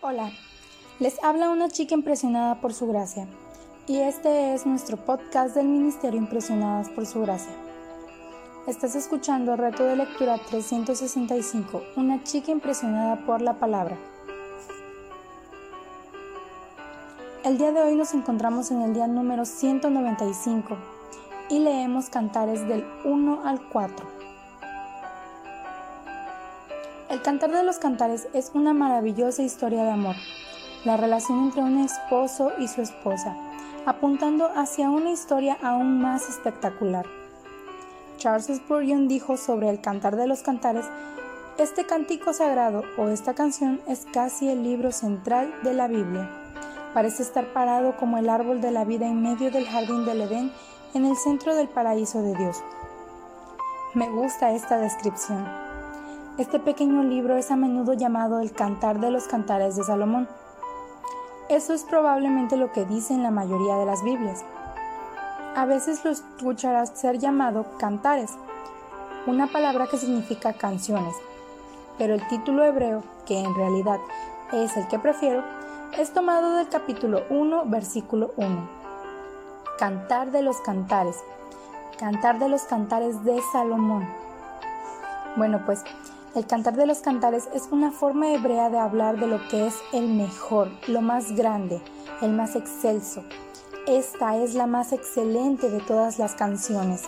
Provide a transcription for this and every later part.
Hola, les habla una chica impresionada por su gracia y este es nuestro podcast del Ministerio Impresionadas por su gracia. Estás escuchando Reto de Lectura 365, una chica impresionada por la palabra. El día de hoy nos encontramos en el día número 195 y leemos cantares del 1 al 4. El Cantar de los Cantares es una maravillosa historia de amor, la relación entre un esposo y su esposa, apuntando hacia una historia aún más espectacular. Charles Spurgeon dijo sobre el Cantar de los Cantares, este cántico sagrado o esta canción es casi el libro central de la Biblia. Parece estar parado como el árbol de la vida en medio del jardín del Edén en el centro del paraíso de Dios. Me gusta esta descripción. Este pequeño libro es a menudo llamado el Cantar de los Cantares de Salomón. Eso es probablemente lo que dice en la mayoría de las Biblias. A veces lo escucharás ser llamado cantares, una palabra que significa canciones, pero el título hebreo, que en realidad es el que prefiero, es tomado del capítulo 1, versículo 1. Cantar de los cantares, cantar de los cantares de Salomón. Bueno, pues el cantar de los cantares es una forma hebrea de hablar de lo que es el mejor, lo más grande, el más excelso. Esta es la más excelente de todas las canciones.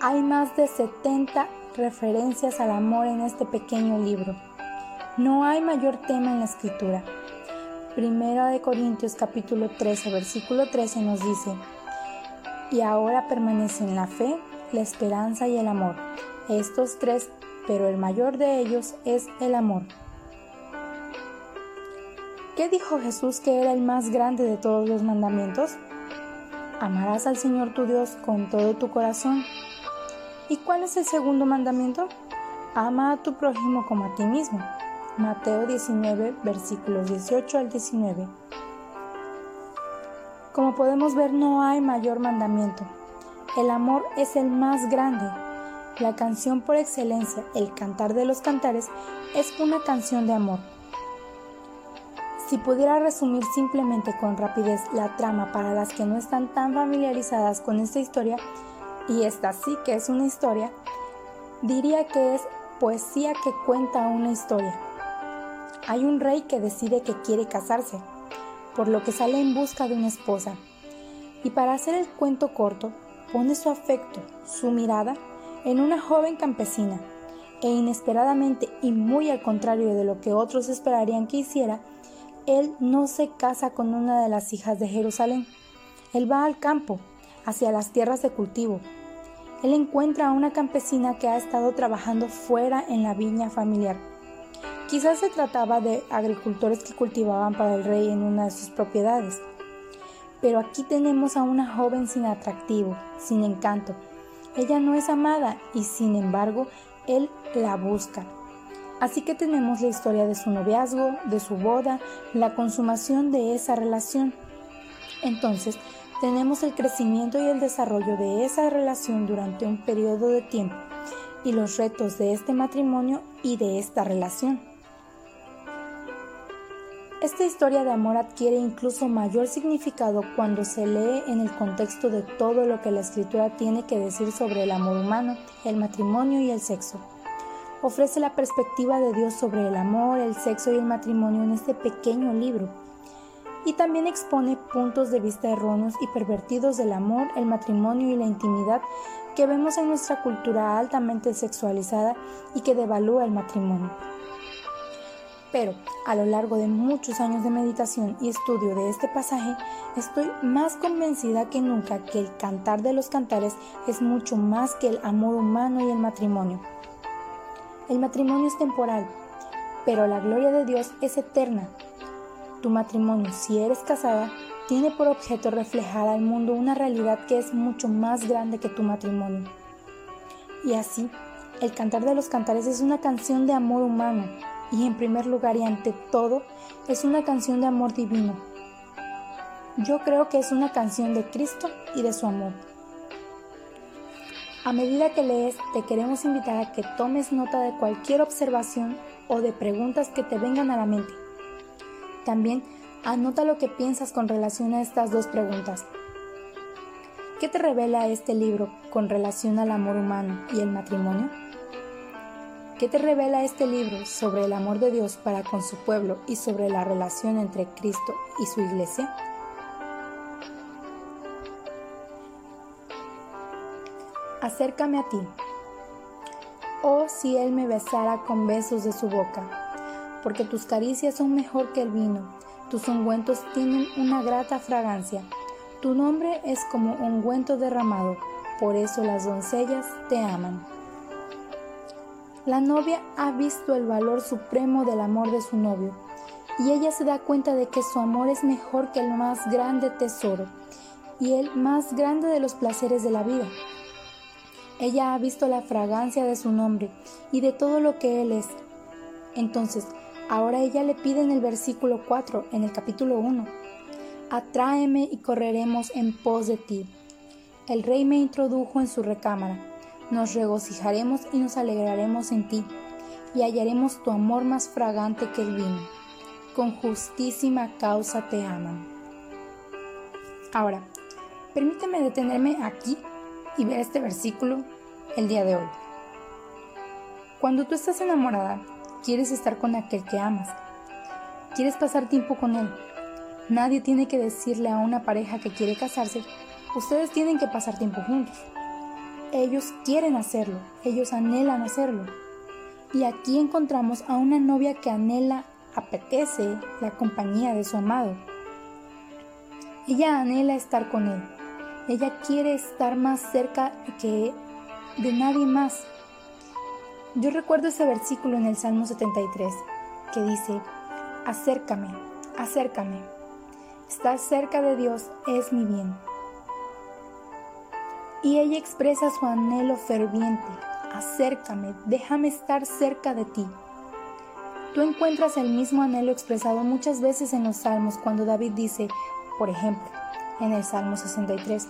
Hay más de 70 referencias al amor en este pequeño libro. No hay mayor tema en la escritura. Primera de Corintios capítulo 13 versículo 13 nos dice, y ahora permanecen la fe, la esperanza y el amor estos tres, pero el mayor de ellos es el amor. ¿Qué dijo Jesús que era el más grande de todos los mandamientos? Amarás al Señor tu Dios con todo tu corazón. ¿Y cuál es el segundo mandamiento? Ama a tu prójimo como a ti mismo. Mateo 19, versículos 18 al 19. Como podemos ver, no hay mayor mandamiento. El amor es el más grande la canción por excelencia, el Cantar de los Cantares, es una canción de amor. Si pudiera resumir simplemente con rapidez la trama para las que no están tan familiarizadas con esta historia, y esta sí que es una historia, diría que es poesía que cuenta una historia. Hay un rey que decide que quiere casarse, por lo que sale en busca de una esposa. Y para hacer el cuento corto, pone su afecto, su mirada en una joven campesina, e inesperadamente y muy al contrario de lo que otros esperarían que hiciera, él no se casa con una de las hijas de Jerusalén. Él va al campo, hacia las tierras de cultivo. Él encuentra a una campesina que ha estado trabajando fuera en la viña familiar. Quizás se trataba de agricultores que cultivaban para el rey en una de sus propiedades. Pero aquí tenemos a una joven sin atractivo, sin encanto, ella no es amada y sin embargo él la busca. Así que tenemos la historia de su noviazgo, de su boda, la consumación de esa relación. Entonces, tenemos el crecimiento y el desarrollo de esa relación durante un periodo de tiempo y los retos de este matrimonio y de esta relación. Esta historia de amor adquiere incluso mayor significado cuando se lee en el contexto de todo lo que la escritura tiene que decir sobre el amor humano, el matrimonio y el sexo. Ofrece la perspectiva de Dios sobre el amor, el sexo y el matrimonio en este pequeño libro. Y también expone puntos de vista erróneos y pervertidos del amor, el matrimonio y la intimidad que vemos en nuestra cultura altamente sexualizada y que devalúa el matrimonio. Pero a lo largo de muchos años de meditación y estudio de este pasaje, estoy más convencida que nunca que el cantar de los cantares es mucho más que el amor humano y el matrimonio. El matrimonio es temporal, pero la gloria de Dios es eterna. Tu matrimonio, si eres casada, tiene por objeto reflejar al mundo una realidad que es mucho más grande que tu matrimonio. Y así, el cantar de los cantares es una canción de amor humano, y en primer lugar y ante todo es una canción de amor divino. Yo creo que es una canción de Cristo y de su amor. A medida que lees, te queremos invitar a que tomes nota de cualquier observación o de preguntas que te vengan a la mente. También anota lo que piensas con relación a estas dos preguntas. ¿Qué te revela este libro con relación al amor humano y el matrimonio? ¿Qué te revela este libro sobre el amor de Dios para con su pueblo y sobre la relación entre Cristo y su iglesia? Acércame a ti. Oh, si Él me besara con besos de su boca, porque tus caricias son mejor que el vino, tus ungüentos tienen una grata fragancia. Tu nombre es como ungüento derramado, por eso las doncellas te aman. La novia ha visto el valor supremo del amor de su novio, y ella se da cuenta de que su amor es mejor que el más grande tesoro y el más grande de los placeres de la vida. Ella ha visto la fragancia de su nombre y de todo lo que él es. Entonces, ahora ella le pide en el versículo 4, en el capítulo 1, Atráeme y correremos en pos de ti. El rey me introdujo en su recámara. Nos regocijaremos y nos alegraremos en ti, y hallaremos tu amor más fragante que el vino. Con justísima causa te aman. Ahora, permíteme detenerme aquí y ver este versículo el día de hoy. Cuando tú estás enamorada, quieres estar con aquel que amas. Quieres pasar tiempo con él, Nadie tiene que decirle a una pareja que quiere casarse, ustedes tienen que pasar tiempo juntos. Ellos quieren hacerlo, ellos anhelan hacerlo. Y aquí encontramos a una novia que anhela, apetece la compañía de su amado. Ella anhela estar con él. Ella quiere estar más cerca que de nadie más. Yo recuerdo ese versículo en el Salmo 73 que dice, acércame, acércame. Estar cerca de Dios es mi bien. Y ella expresa su anhelo ferviente. Acércame, déjame estar cerca de ti. Tú encuentras el mismo anhelo expresado muchas veces en los salmos cuando David dice, por ejemplo, en el Salmo 63,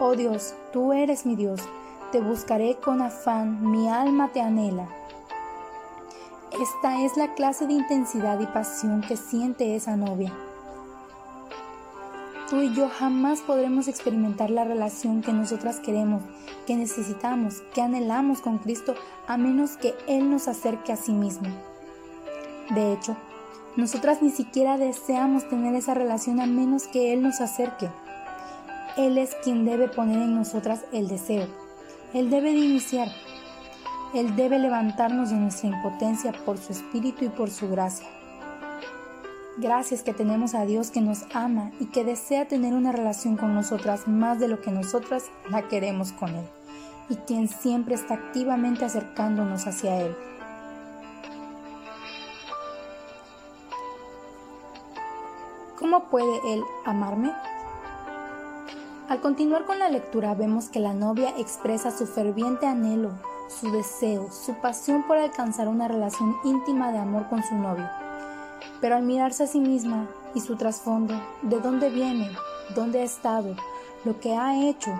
Oh Dios, tú eres mi Dios, te buscaré con afán, mi alma te anhela. Esta es la clase de intensidad y pasión que siente esa novia tú y yo jamás podremos experimentar la relación que nosotras queremos, que necesitamos, que anhelamos con Cristo, a menos que Él nos acerque a sí mismo. De hecho, nosotras ni siquiera deseamos tener esa relación a menos que Él nos acerque. Él es quien debe poner en nosotras el deseo. Él debe de iniciar. Él debe levantarnos de nuestra impotencia por su espíritu y por su gracia. Gracias que tenemos a Dios que nos ama y que desea tener una relación con nosotras más de lo que nosotras la queremos con Él, y quien siempre está activamente acercándonos hacia Él. ¿Cómo puede Él amarme? Al continuar con la lectura vemos que la novia expresa su ferviente anhelo, su deseo, su pasión por alcanzar una relación íntima de amor con su novio pero al mirarse a sí misma y su trasfondo, de dónde viene, dónde ha estado, lo que ha hecho,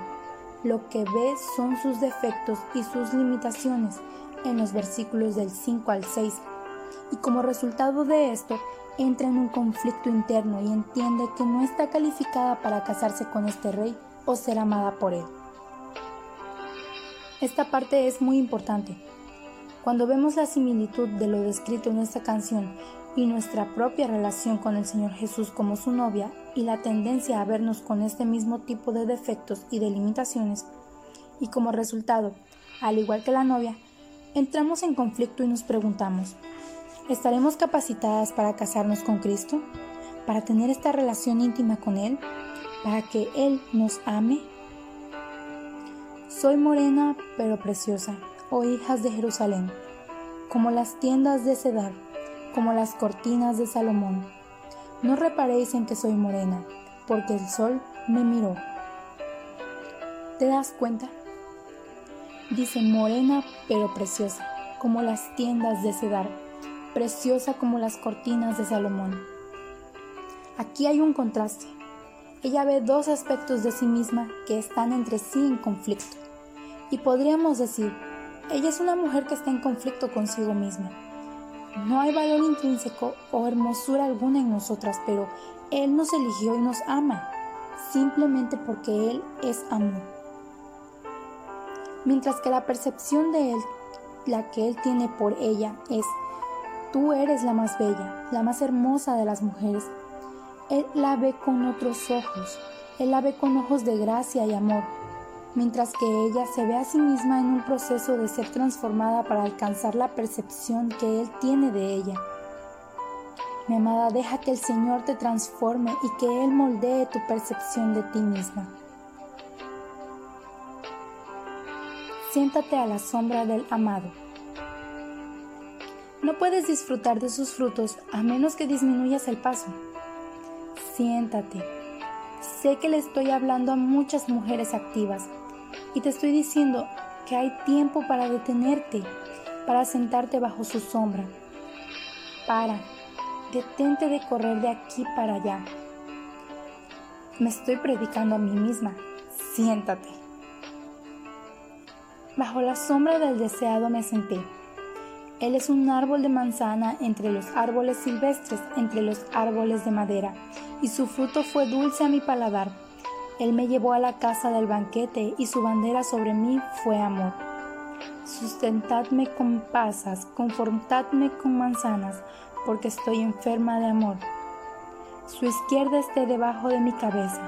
lo que ve son sus defectos y sus limitaciones en los versículos del 5 al 6. Y como resultado de esto, entra en un conflicto interno y entiende que no está calificada para casarse con este rey o ser amada por él. Esta parte es muy importante. Cuando vemos la similitud de lo descrito en esta canción y nuestra propia relación con el Señor Jesús como su novia y la tendencia a vernos con este mismo tipo de defectos y de limitaciones, y como resultado, al igual que la novia, entramos en conflicto y nos preguntamos, ¿estaremos capacitadas para casarnos con Cristo? ¿Para tener esta relación íntima con Él? ¿Para que Él nos ame? Soy morena pero preciosa, oh hijas de Jerusalén, como las tiendas de Cedar como las cortinas de Salomón. No reparéis en que soy morena, porque el sol me miró. ¿Te das cuenta? Dice morena pero preciosa, como las tiendas de Cedar, preciosa como las cortinas de Salomón. Aquí hay un contraste. Ella ve dos aspectos de sí misma que están entre sí en conflicto. Y podríamos decir, ella es una mujer que está en conflicto consigo misma. No hay valor intrínseco o hermosura alguna en nosotras, pero Él nos eligió y nos ama, simplemente porque Él es amor. Mientras que la percepción de Él, la que Él tiene por ella, es, tú eres la más bella, la más hermosa de las mujeres. Él la ve con otros ojos, Él la ve con ojos de gracia y amor mientras que ella se ve a sí misma en un proceso de ser transformada para alcanzar la percepción que Él tiene de ella. Mi amada, deja que el Señor te transforme y que Él moldee tu percepción de ti misma. Siéntate a la sombra del amado. No puedes disfrutar de sus frutos a menos que disminuyas el paso. Siéntate. Sé que le estoy hablando a muchas mujeres activas y te estoy diciendo que hay tiempo para detenerte, para sentarte bajo su sombra. Para, detente de correr de aquí para allá. Me estoy predicando a mí misma. Siéntate. Bajo la sombra del deseado me senté. Él es un árbol de manzana entre los árboles silvestres, entre los árboles de madera, y su fruto fue dulce a mi paladar él me llevó a la casa del banquete y su bandera sobre mí fue amor. Sustentadme con pasas, confortadme con manzanas, porque estoy enferma de amor. Su izquierda esté debajo de mi cabeza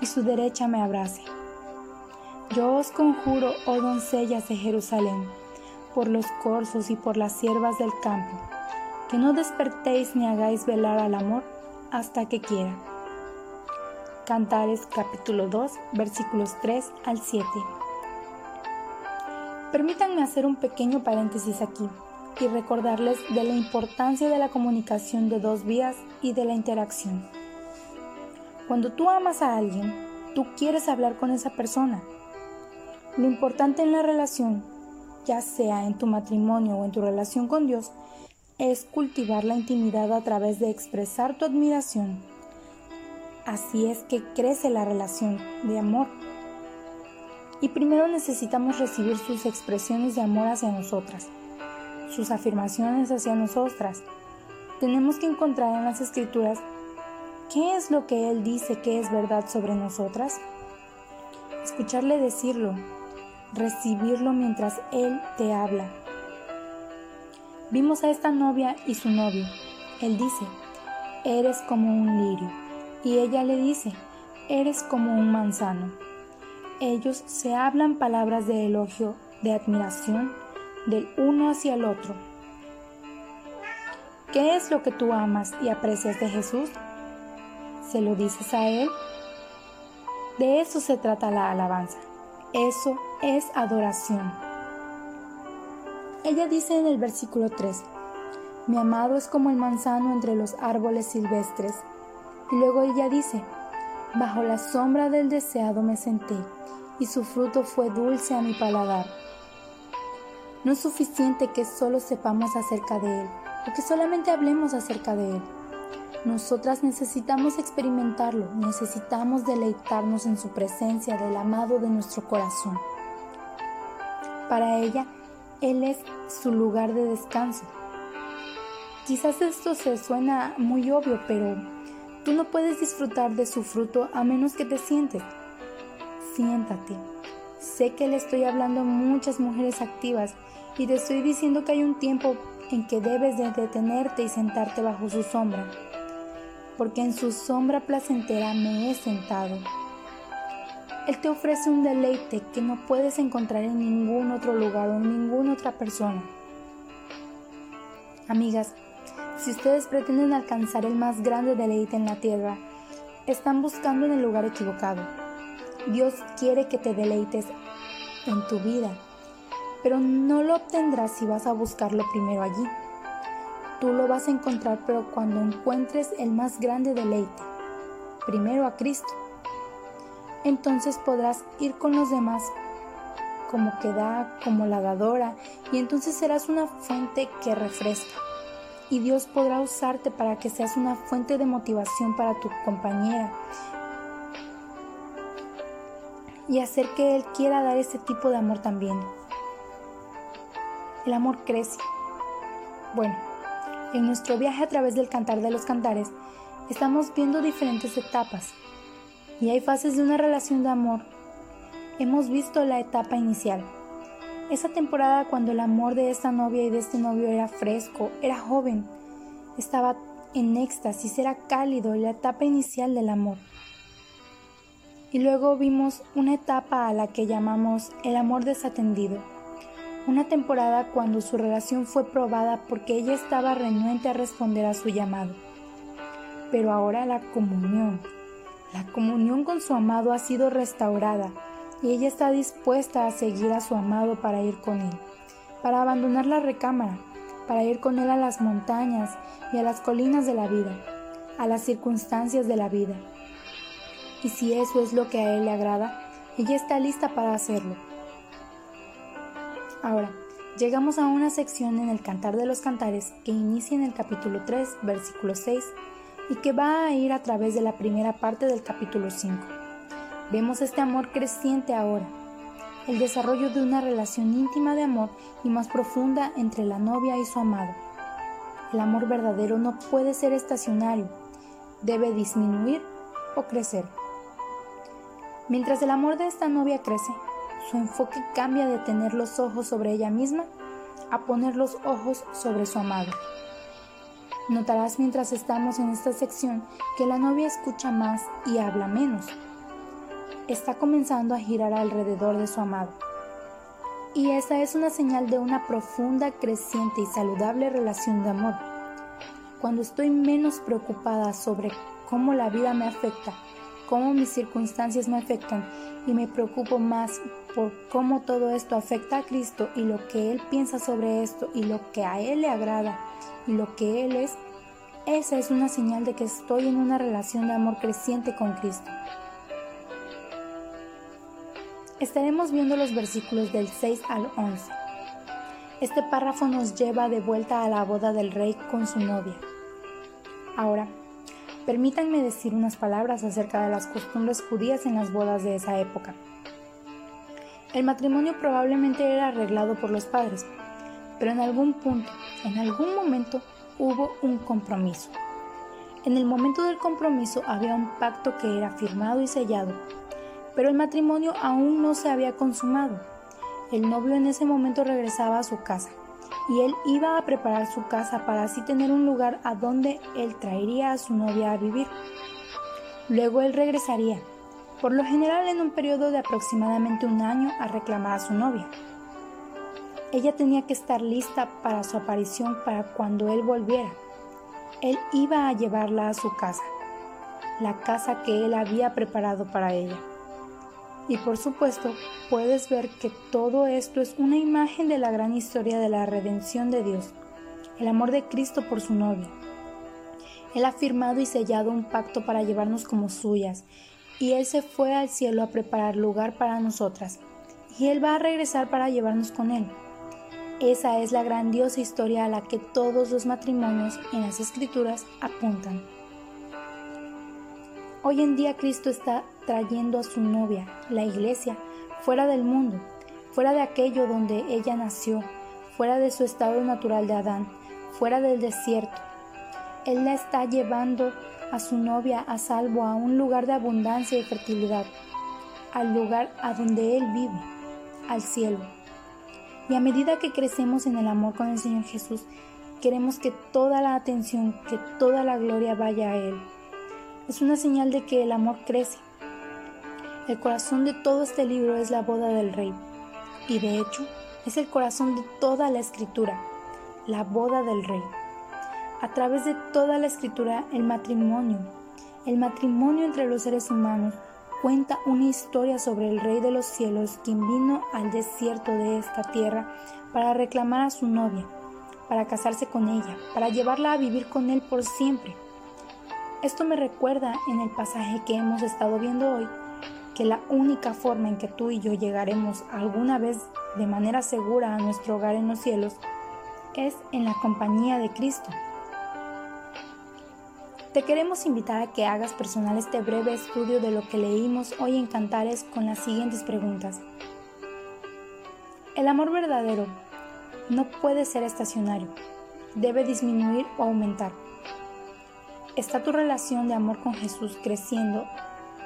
y su derecha me abrace. Yo os conjuro, oh doncellas de Jerusalén, por los corzos y por las siervas del campo, que no despertéis ni hagáis velar al amor hasta que quiera Cantares capítulo 2 versículos 3 al 7. Permítanme hacer un pequeño paréntesis aquí y recordarles de la importancia de la comunicación de dos vías y de la interacción. Cuando tú amas a alguien, tú quieres hablar con esa persona. Lo importante en la relación, ya sea en tu matrimonio o en tu relación con Dios, es cultivar la intimidad a través de expresar tu admiración, Así es que crece la relación de amor. Y primero necesitamos recibir sus expresiones de amor hacia nosotras, sus afirmaciones hacia nosotras. Tenemos que encontrar en las escrituras qué es lo que Él dice que es verdad sobre nosotras. Escucharle decirlo, recibirlo mientras Él te habla. Vimos a esta novia y su novio. Él dice, eres como un lirio y ella le dice, eres como un manzano. Ellos se hablan palabras de elogio, de admiración, del uno hacia el otro. ¿Qué es lo que tú amas y aprecias de Jesús? ¿Se lo dices a Él? De eso se trata la alabanza. Eso es adoración. Ella dice en el versículo 3, Mi amado es como el manzano entre los árboles silvestres y luego ella dice, bajo la sombra del deseado me senté, y su fruto fue dulce a mi paladar. No es suficiente que solo sepamos acerca de Él, o que solamente hablemos acerca de Él. Nosotras necesitamos experimentarlo, necesitamos deleitarnos en su presencia del amado de nuestro corazón. Para ella, Él es su lugar de descanso. Quizás esto se suena muy obvio, pero Tú no puedes disfrutar de su fruto a menos que te sientes. Siéntate. Sé que le estoy hablando a muchas mujeres activas y te estoy diciendo que hay un tiempo en que debes de detenerte y sentarte bajo su sombra, porque en su sombra placentera me he sentado. Él te ofrece un deleite que no puedes encontrar en ningún otro lugar o en ninguna otra persona. Amigas, si ustedes pretenden alcanzar el más grande deleite en la tierra, están buscando en el lugar equivocado. Dios quiere que te deleites en tu vida, pero no lo obtendrás si vas a buscarlo primero allí. Tú lo vas a encontrar, pero cuando encuentres el más grande deleite, primero a Cristo. Entonces podrás ir con los demás como que da, como la dadora, y entonces serás una fuente que refresca y Dios podrá usarte para que seas una fuente de motivación para tu compañera. y hacer que Él quiera dar ese tipo de amor también. El amor crece. Bueno, en nuestro viaje a través del cantar de los cantares, estamos viendo diferentes etapas y hay fases de una relación de amor. Hemos visto la etapa inicial, esa temporada cuando el amor de esta novia y de este novio era fresco, era joven, estaba en éxtasis, era cálido, la etapa inicial del amor. Y luego vimos una etapa a la que llamamos el amor desatendido, una temporada cuando su relación fue probada porque ella estaba renuente a responder a su llamado. Pero ahora la comunión, la comunión con su amado ha sido restaurada y ella está dispuesta a seguir a su amado para ir con él, para abandonar la recámara, para ir con él a las montañas y a las colinas de la vida, a las circunstancias de la vida. Y si eso es lo que a él le agrada, ella está lista para hacerlo. Ahora, llegamos a una sección en el Cantar de los Cantares que inicia en el capítulo 3, versículo 6, y que va a ir a través de la primera parte del capítulo 5. Vemos este amor creciente ahora, el desarrollo de una relación íntima de amor y más profunda entre la novia y su amado. El amor verdadero no puede ser estacionario, debe disminuir o crecer. Mientras el amor de esta novia crece, su enfoque cambia de tener los ojos sobre ella misma a poner los ojos sobre su amado. Notarás mientras estamos en esta sección que la novia escucha más y habla menos está comenzando a girar alrededor de su amado. Y esa es una señal de una profunda, creciente y saludable relación de amor. Cuando estoy menos preocupada sobre cómo la vida me afecta, cómo mis circunstancias me afectan y me preocupo más por cómo todo esto afecta a Cristo y lo que Él piensa sobre esto y lo que a Él le agrada y lo que Él es, esa es una señal de que estoy en una relación de amor creciente con Cristo. Estaremos viendo los versículos del 6 al 11. Este párrafo nos lleva de vuelta a la boda del rey con su novia. Ahora, permítanme decir unas palabras acerca de las costumbres judías en las bodas de esa época. El matrimonio probablemente era arreglado por los padres, pero en algún punto, en algún momento, hubo un compromiso. En el momento del compromiso había un pacto que era firmado y sellado pero el matrimonio aún no se había consumado. El novio en ese momento regresaba a su casa y él iba a preparar su casa para así tener un lugar a donde él traería a su novia a vivir. Luego él regresaría, por lo general en un periodo de aproximadamente un año, a reclamar a su novia. Ella tenía que estar lista para su aparición para cuando él volviera. Él iba a llevarla a su casa, la casa que él había preparado para ella. Y por supuesto, puedes ver que todo esto es una imagen de la gran historia de la redención de Dios, el amor de Cristo por su novia. Él ha firmado y sellado un pacto para llevarnos como suyas, y Él se fue al cielo a preparar lugar para nosotras, y Él va a regresar para llevarnos con Él. Esa es la grandiosa historia a la que todos los matrimonios en las escrituras apuntan. Hoy en día Cristo está trayendo a su novia, la iglesia, fuera del mundo, fuera de aquello donde ella nació, fuera de su estado natural de Adán, fuera del desierto. Él la está llevando a su novia a salvo a un lugar de abundancia y fertilidad, al lugar a donde Él vive, al cielo. Y a medida que crecemos en el amor con el Señor Jesús, queremos que toda la atención, que toda la gloria vaya a Él es una señal de que el amor crece. El corazón de todo este libro es la boda del rey y de hecho es el corazón de toda la escritura, la boda del rey. A través de toda la escritura, el matrimonio, el matrimonio entre los seres humanos, cuenta una historia sobre el Rey de los cielos quien vino al desierto de esta tierra para reclamar a su novia, para casarse con ella, para llevarla a vivir con él por siempre. Esto me recuerda en el pasaje que hemos estado viendo hoy que la única forma en que tú y yo llegaremos alguna vez de manera segura a nuestro hogar en los cielos es en la compañía de Cristo. Te queremos invitar a que hagas personal este breve estudio de lo que leímos hoy en Cantares con las siguientes preguntas. El amor verdadero no puede ser estacionario, debe disminuir o aumentar. ¿Está tu relación de amor con Jesús creciendo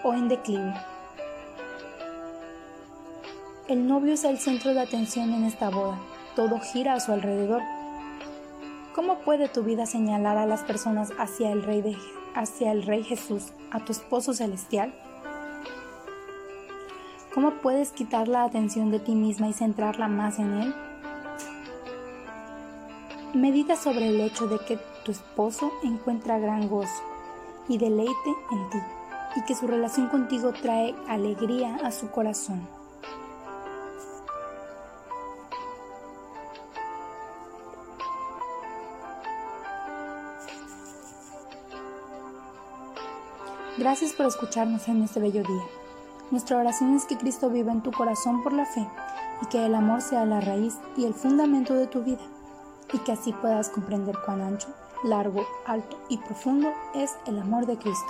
o en declive? El novio es el centro de atención en esta boda, todo gira a su alrededor. ¿Cómo puede tu vida señalar a las personas hacia el Rey, de, hacia el Rey Jesús, a tu esposo celestial? ¿Cómo puedes quitar la atención de ti misma y centrarla más en Él? Medita sobre el hecho de que tu esposo encuentra gran gozo y deleite en ti y que su relación contigo trae alegría a su corazón. Gracias por escucharnos en este bello día. Nuestra oración es que Cristo viva en tu corazón por la fe y que el amor sea la raíz y el fundamento de tu vida y que así puedas comprender cuán ancho, largo, alto y profundo es el amor de Cristo.